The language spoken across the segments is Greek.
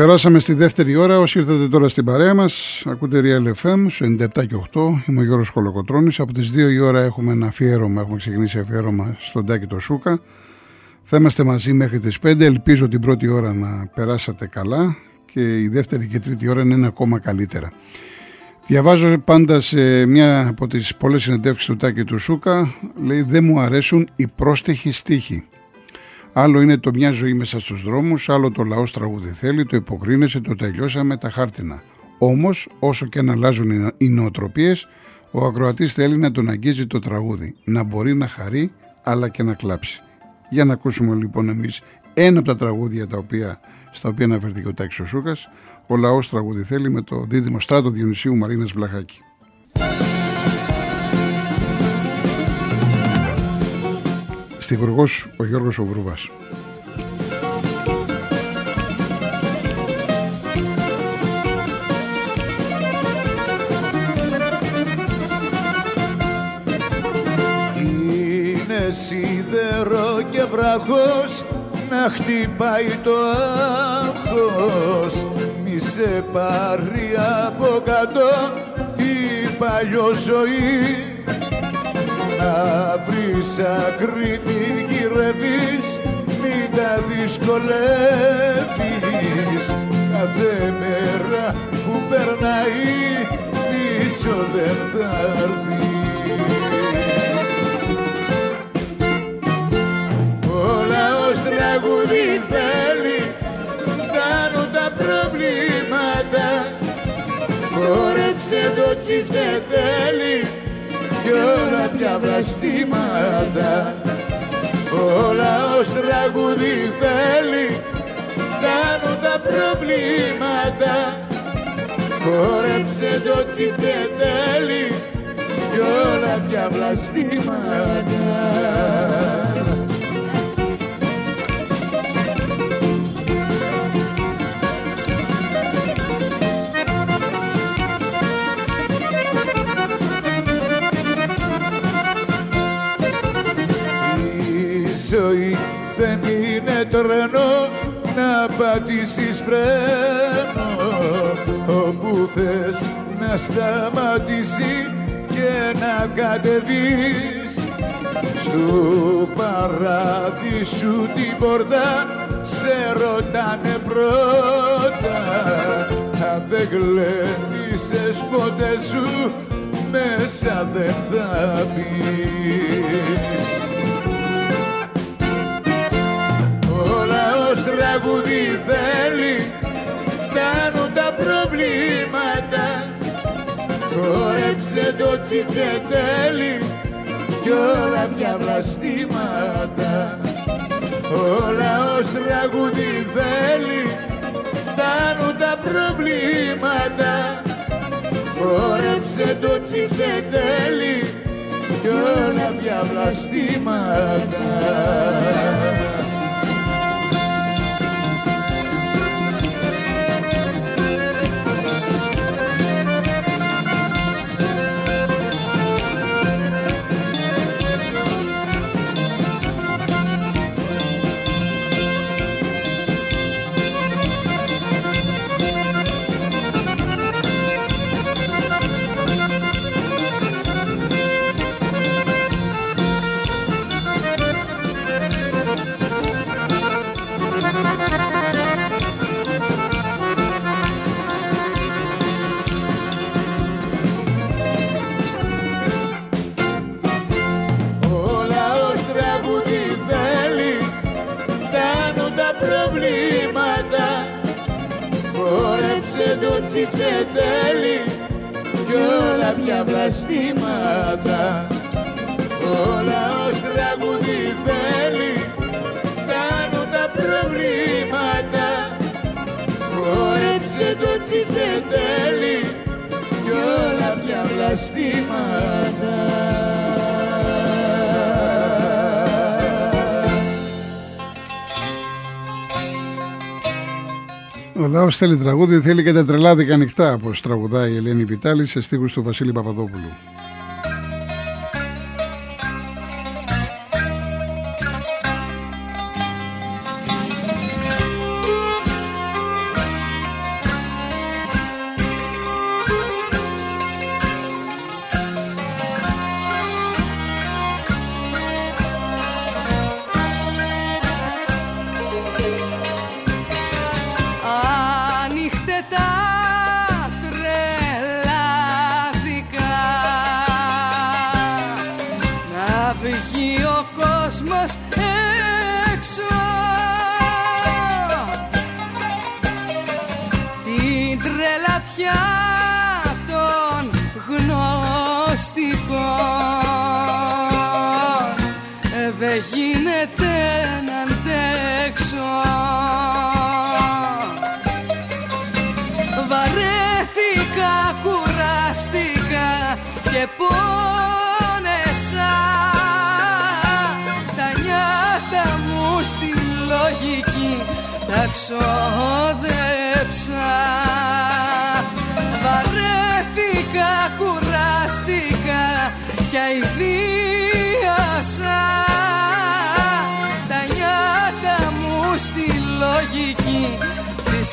Περάσαμε στη δεύτερη ώρα. Όσοι ήρθατε τώρα στην παρέα μας, ακούτε Real FM στο 97 και 8. Είμαι ο Γιώργος Κολοκοτρόνη. Από τις 2 η ώρα έχουμε ένα αφιέρωμα. Έχουμε ξεκινήσει αφιέρωμα στον Τάκη το Σούκα. Θα είμαστε μαζί μέχρι τις 5. Ελπίζω την πρώτη ώρα να περάσατε καλά και η δεύτερη και τρίτη ώρα είναι ακόμα καλύτερα. Διαβάζω πάντα σε μια από τις πολλές συνεντεύξεις του Τάκη του Σούκα, λέει Δεν μου αρέσουν οι πρόστιχοι στίχοι. Άλλο είναι το μια ζωή μέσα στους δρόμους, άλλο το λαός τραγούδι θέλει, το υποκρίνεσαι, το τελειώσαμε τα χάρτινα. Όμως, όσο και να αλλάζουν οι νοοτροπίες, ο ακροατής θέλει να τον αγγίζει το τραγούδι, να μπορεί να χαρεί αλλά και να κλάψει. Για να ακούσουμε λοιπόν εμείς ένα από τα τραγούδια τα οποία, στα οποία αναφέρθηκε ο Τάκης ο Σούκας, ο λαός τραγούδι θέλει με το δίδυμο στράτο Διονυσίου Μαρίνας Βλαχάκη. Στιγουργός ο Γιώργος Οβρούβας. Είναι σίδερο και βραχός να χτυπάει το άγχος μη σε πάρει από κάτω η παλιό ζωή να βρεις άκρη την γυρεύεις μην τα δυσκολεύεις. Κάθε μέρα που περνάει πίσω δεν θα έρθεις. Όλα ως τραγούδι θέλει φτάνουν τα προβλήματα. Χόρεψε το τσιφτετέλι κι όλα πια βλαστήματα όλα ως τραγούδι θέλει φτάνουν τα προβλήματα. Χόρεψε το τσιφτετέλι κι όλα πια βλαστήματα ζωή δεν είναι τρένο να πατήσεις φρένο. Όπου θες να σταματήσει και να κατεβείς στου παράδεισου την πόρτα σε ρωτάνε πρώτα. Αν δεν γλέντισες ποτέ σου μέσα δεν θα μπεις τραγούδι θέλει. Φτάνουν τα προβλήματα. Χόρεψε το τσιφτετέλι κι όλα πια βλαστήματα. Όλα ως τραγούδι θέλει. Φτάνουν τα προβλήματα. Χόρεψε το τσιφτετέλι κι όλα πια βλαστήματα χόρεψε το τσιφτετέλι κι όλα πια βλαστήματα. Όλα ως τραγούδι θέλει φτάνουν τα προβλήματα. Χόρεψε το τσιφτετέλι κι όλα πια βλαστήματα Ο λαός θέλει τραγούδι, θέλει και τα τρελάδικα ανοιχτά, όπως τραγουδάει η Ελένη Βιτάλη σε στίχους του Βασίλη Παπαδόπουλου.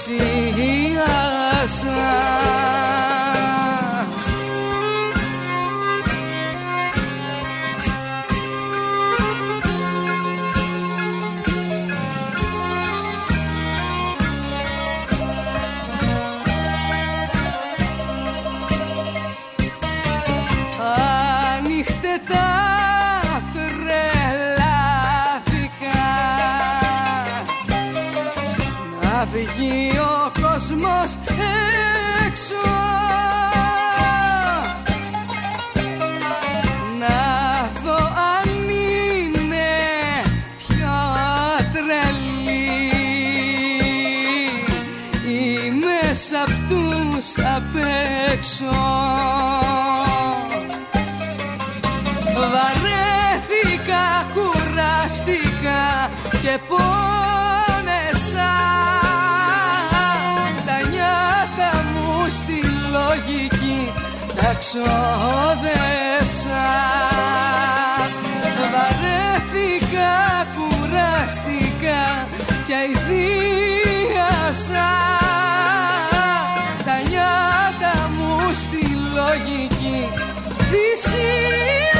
siyasa Βαρέθηκα, κουραστήκα και πόνεσα. Τα νιάτα μου στη λογική τα ξόδεψα. Βαρέθηκα, κουραστήκα και αηδίασα Τα νιάτα μου στη λογική θυσίασα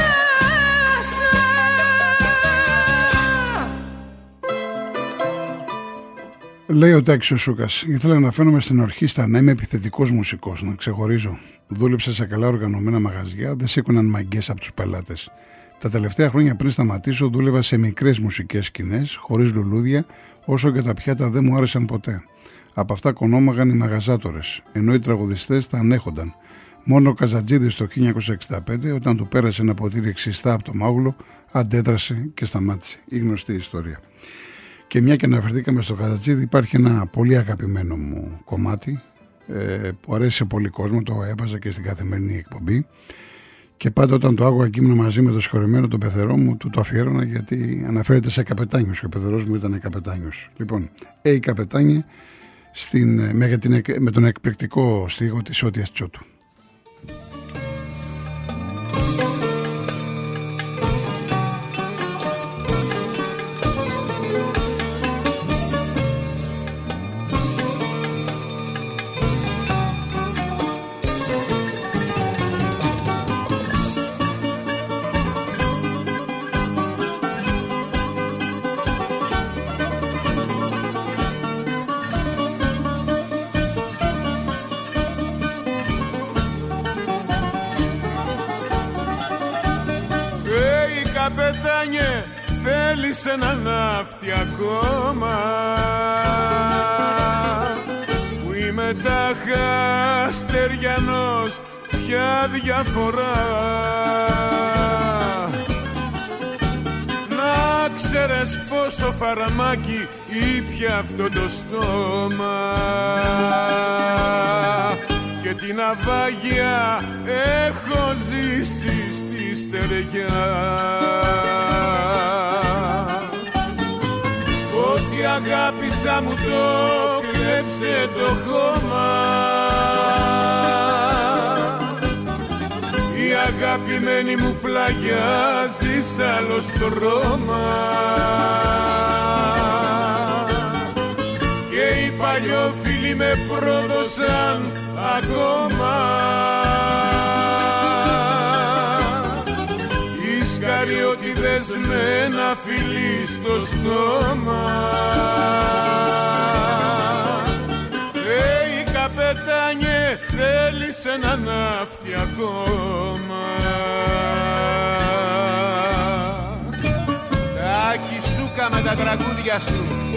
Λέει ο Τάκη ο Σούκας: Ήθελα να φαίνομαι στην ορχήστρα να είμαι επιθετικός μουσικός, να ξεχωρίζω. Δούλεψα σε καλά οργανωμένα μαγαζιά, δεν σήκωναν μαγκές από τους πελάτες. Τα τελευταία χρόνια πριν σταματήσω, δούλευα σε μικρές μουσικές σκηνές, χωρίς λουλούδια, όσο και τα πιάτα δεν μου άρεσαν ποτέ. Από αυτά κονόμαγαν οι μαγαζάτορες, ενώ οι τραγουδιστές τα ανέχονταν. Μόνο ο Καζατζίδης το 1965, όταν του πέρασε ένα ποτήρι ξιστά από το μάγουλο, αντέδρασε και σταμάτησε. Η γνωστή ιστορία. Και μια και αναφερθήκαμε στο Καζατζίδη, υπάρχει ένα πολύ αγαπημένο μου κομμάτι ε, που αρέσει σε πολύ κόσμο, το έβαζα και στην καθημερινή εκπομπή. Και πάντα όταν το άκουγα και ήμουν μαζί με το συγχωρεμένο τον πεθερό μου, του το αφιέρωνα γιατί αναφέρεται σε καπετάνιος. Και ο πεθερός μου ήταν καπετάνιος. Λοιπόν, ε, η καπετάνιε στην, ε, με, την, εκ- με τον εκπληκτικό στίχο της Ότια Τσότου. Είμαι τάχα στεριανός ποια διαφορά. Να ξέρεις πόσο φαραμάκι ήπια αυτό το στόμα. Και την αβάγια έχω ζήσει στη στεριά. Ό,τι αγάπησα μου το κλέψε το χώμα. Η αγαπημένη μου πλαγιάζει σ' άλλος στρώμα Και οι παλιόφιλοι με πρόδωσαν ακόμα Ισκαριώτιδες με ένα φιλί στο στόμα. Ε, η καπετάνιε θέλεις ένα ναύτη ακόμα Τάκη σούκα με τα τραγούδια σου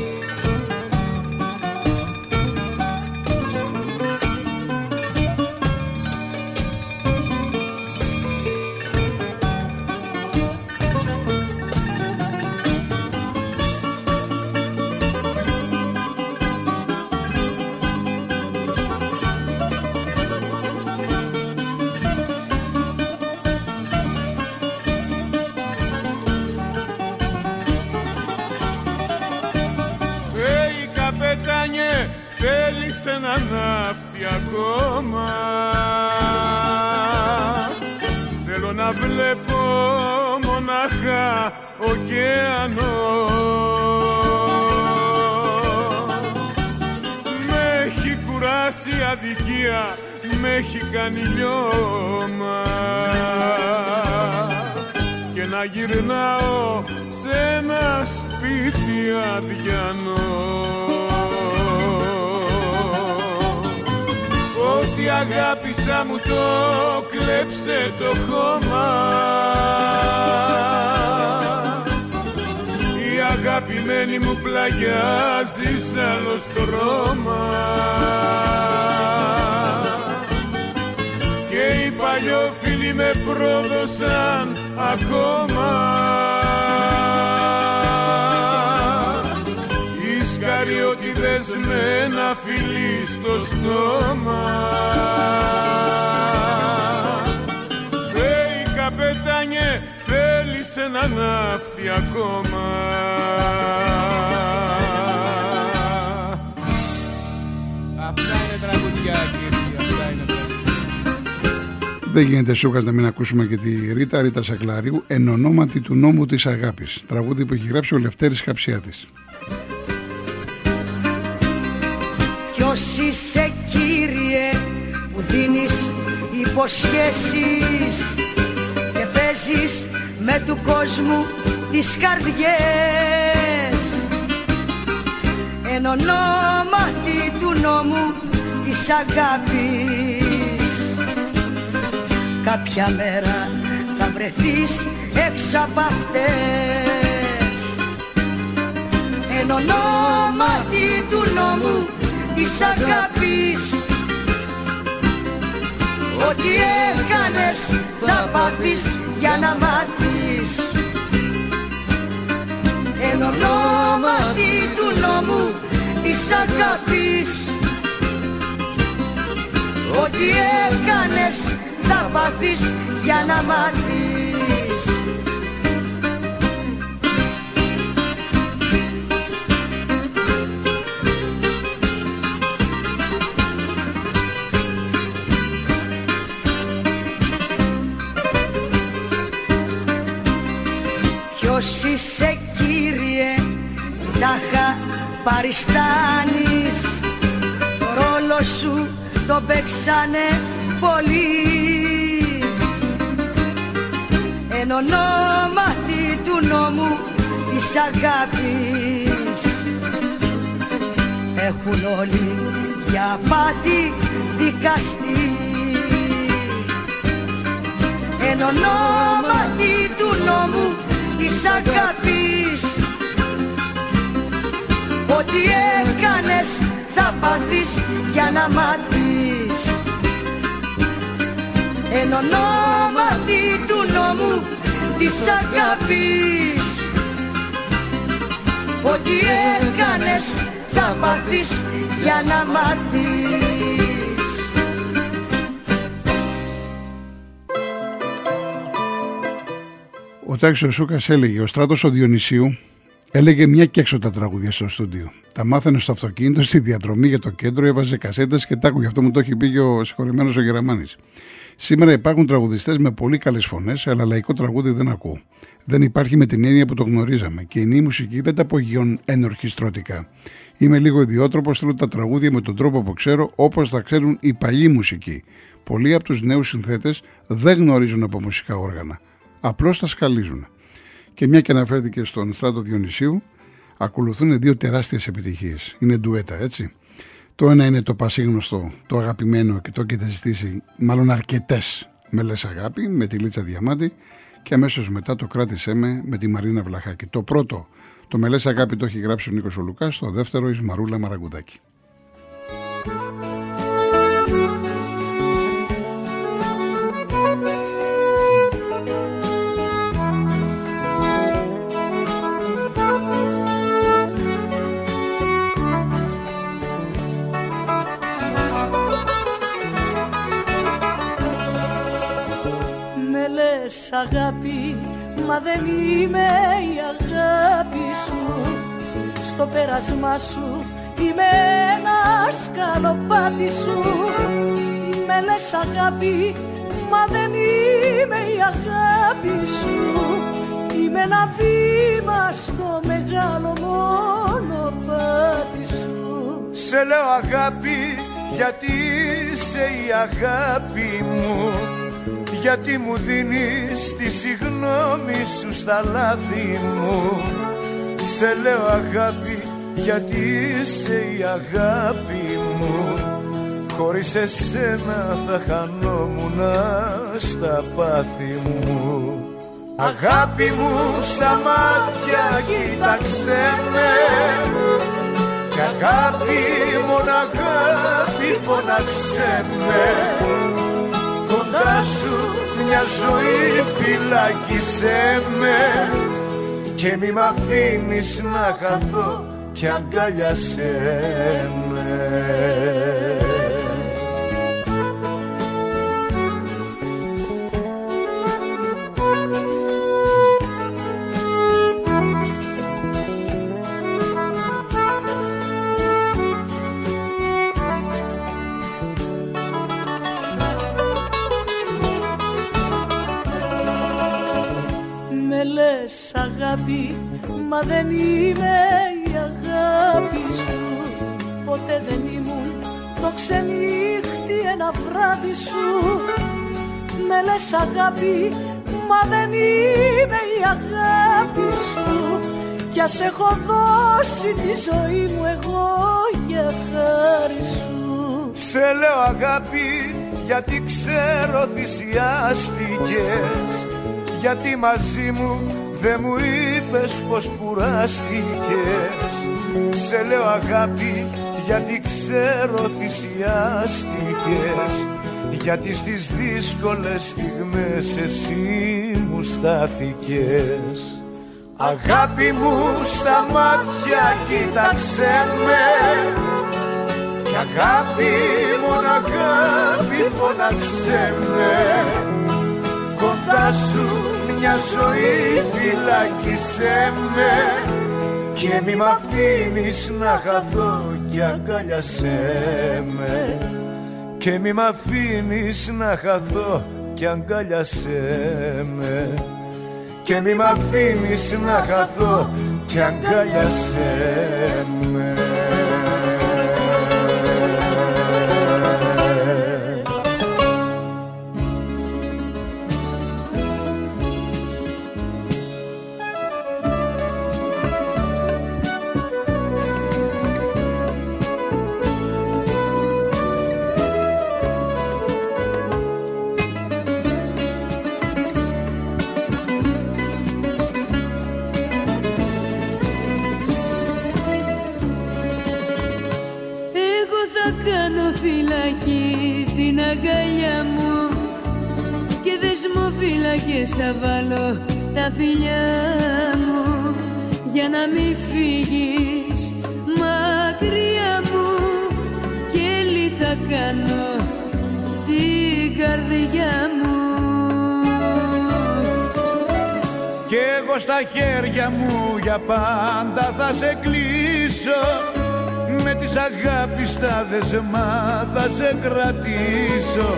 ακόμα. Θέλω να βλέπω μονάχα ωκεανό. Με έχει κουράσει αδικία, με έχει κάνει λιώμα. Και να γυρνάω σε ένα σπίτι αδιανό αγάπησα μου το κλέψε το χώμα. Η αγαπημένη μου πλαγιάζει σ' άλλος στρώμα Και οι παλιόφιλοι με πρόδωσαν ακόμα Ισκαριώτιδες με ένα φιλί στο στόμα Hey καπετάνιε θέλεις ένα ναύτη ακόμα Αυτά είναι τραγουδιά κύριε, αυτά είναι τραγουδιά. Δεν γίνεται σούκα να μην ακούσουμε και τη Ρίτα Ρίτα Σακλαρίου εν ονόματι του νόμου της αγάπης. Τραγούδι που έχει γράψει ο Λευτέρης Καψιάτης. Είσαι κύριε που δίνεις υποσχέσεις και παίζεις με του κόσμου τις καρδιές. Εν ονόματι του νόμου της αγάπης κάποια μέρα θα βρεθείς έξω από αυτές. Εν ονόματι του νόμου της αγάπης. Ό,τι έκανες θα πάθεις για να μάθεις. Εν ονόματι του νόμου της αγάπης. Ό,τι έκανες θα πάθεις για να μάθεις Ποιος είσαι κύριε που τάχα παριστάνεις. Το ρόλο σου το παίξανε πολλοί. Εν ονόματι του νόμου της αγάπης. Έχουν όλοι για πάτη δικαστή. Εν ονόματι του νόμου της αγάπης Ό,τι έκανες θα πάθεις για να μάθεις. Εν ονόματι του νόμου της αγάπης Ό,τι έκανες θα πάθεις για να μάθεις Ο Τάκης ο Σούκας έλεγε, ο Στράτος ο Διονυσίου έλεγε μια και έξω τα τραγούδια στο στούντιο. Τα μάθαινε στο αυτοκίνητο, στη διαδρομή για το κέντρο, έβαζε κασέτες και τάκου. Γι' αυτό μου το έχει πει και ο συγχωρεμένος ο Γεραμάνης. Σήμερα υπάρχουν τραγουδιστές με πολύ καλές φωνές, αλλά λαϊκό τραγούδι δεν ακούω. Δεν υπάρχει με την έννοια που το γνωρίζαμε και η νέη μουσική δεν τα απογειώνει ενορχιστρωτικά. Είμαι λίγο ιδιότροπος, θέλω τα τραγούδια με τον τρόπο που ξέρω, όπως τα ξέρουν οι παλιοί μουσικοί. Πολλοί από τους νέους συνθέτες δεν γνωρίζουν από μουσικά όργανα. Απλώς τα σκαλίζουν. Και μια και αναφέρθηκε στον Στράτο Διονυσίου, ακολουθούν δύο τεράστιες επιτυχίες. Είναι ντουέτα, έτσι. Το ένα είναι το πασίγνωστο, το αγαπημένο και το έχετε ζητήσει μάλλον αρκετές με λες αγάπη, με τη Λίτσα Διαμάντη και αμέσως μετά το κράτησέ με με τη Μαρίνα Βλαχάκη. Το πρώτο, το με λες αγάπη το έχει γράψει ο Νίκος Ολουκάς, το δεύτερο η Μαρούλα Μαραγκουδάκη. Αγάπη, μα δεν είμαι η αγάπη σου. Στο πέρασμά σου Είμαι ένα σκαλοπάτι σου. Με λες αγάπη Μα δεν είμαι η αγάπη σου. Είμαι ένα βήμα στο μεγάλο μονοπάτι σου. Σε λέω αγάπη γιατί είσαι η αγάπη μου γιατί μου δίνεις τη συγνώμη σου στα λάθη μου. Σε λέω αγάπη γιατί είσαι η αγάπη μου. Χωρίς εσένα θα χανόμουν στα πάθη μου Αγάπη μου στα μάτια κοίταξε με. Κι αγάπη μόνο αγάπη φωνάξε με Κοντά σου μια ζωή φυλάκισέ με. Και μη μ' αφήνεις να χαθώ κι αγκαλιάσέ με Μα δεν είμαι η αγάπη σου. Ποτέ δεν ήμουν το ξενύχτη ένα βράδυ σου. Με λες αγάπη Μα δεν είμαι η αγάπη σου. Κι ας έχω δώσει τη ζωή μου εγώ για χάρη σου. Σε λέω αγάπη γιατί ξέρω θυσιάστηκες. Γιατί μαζί μου Δε μου είπες πως κουράστηκες. Σε λέω αγάπη γιατί ξέρω θυσιάστηκες. Γιατί στις δύσκολες στιγμές εσύ μου στάθηκες. Αγάπη μου στα μάτια κοίταξε με. Κι αγάπη μόνο αγάπη φωνάξε με. Κοντά σου μια ζωή φυλάκισέ με. Και μη μ' αφήνεις να χαθώ και αγκαλιασέ με. Και μη μ' αφήνεις να χαθώ και αγκαλιασέ με. Και μη μ' αφήνεις να χαθώ και αγκαλιασέ με φύλακες θα βάλω τα φιλιά μου. Για να μην φύγεις μακριά μου. Και θα κάνω την καρδιά μου. Κι εγώ στα χέρια μου για πάντα θα σε κλείσω με τις αγάπης τα δεσμά θα σε κρατήσω.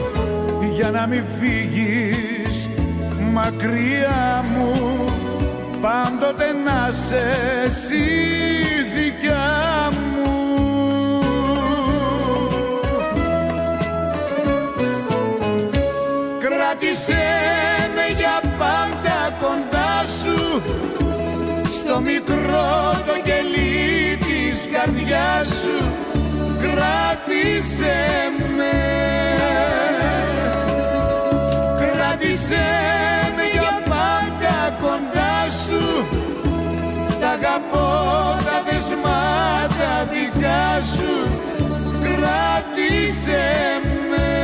Για να μην φύγεις μακριά μου πάντοτε να σε εσύ δικιά μου. Κράτησέ με για πάντα κοντά σου στο μικρό το κελί της καρδιάς σου κράτησέ με. Κράτησέ αγαπώ τα δεσμάτα δικά σου. Κράτησε με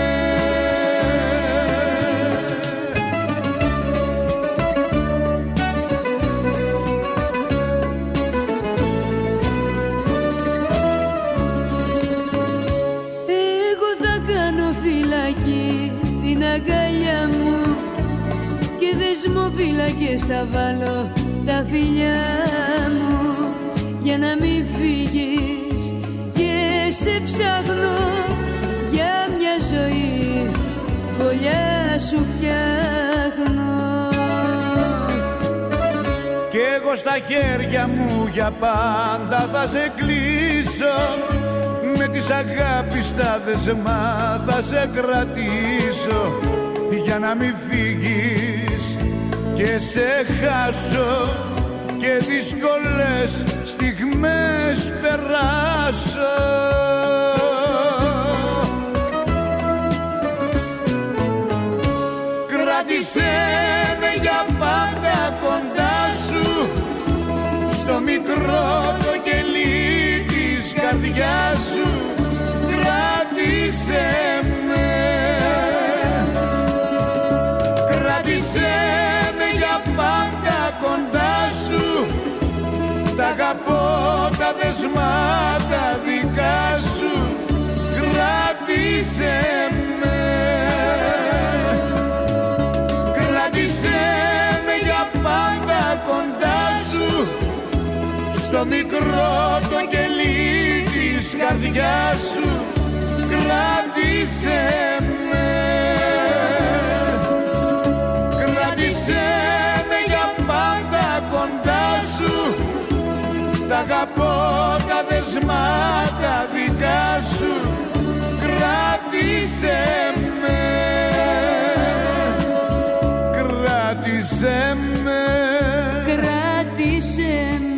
και δεσμοφύλακες θα βάλω τα φιλιά μου. Για να μην φύγεις σε ψάχνω για μια ζωή Κολλιά σου φτιάχνω. Κι εγώ στα χέρια μου για πάντα θα σε κλείσω. Με τις αγάπης τα δεσμά θα σε κρατήσω. Για να μην φύγεις και σε χάσω και δύσκολες στιγμές περάσω. Κράτησέ με για πάντα κοντά σου στο μικρό το κελί της καρδιάς σου. Κράτησέ με αγαπώ τα δεσμάτα δικά σου Κράτησέ με. Κράτησέ με για πάντα κοντά σου Στο μικρό το κελί της καρδιάς σου Κράτησέ με αγαπώ τα δεσμάτα δικά σου Κράτησέ με. Κράτησέ με. Κράτησέ με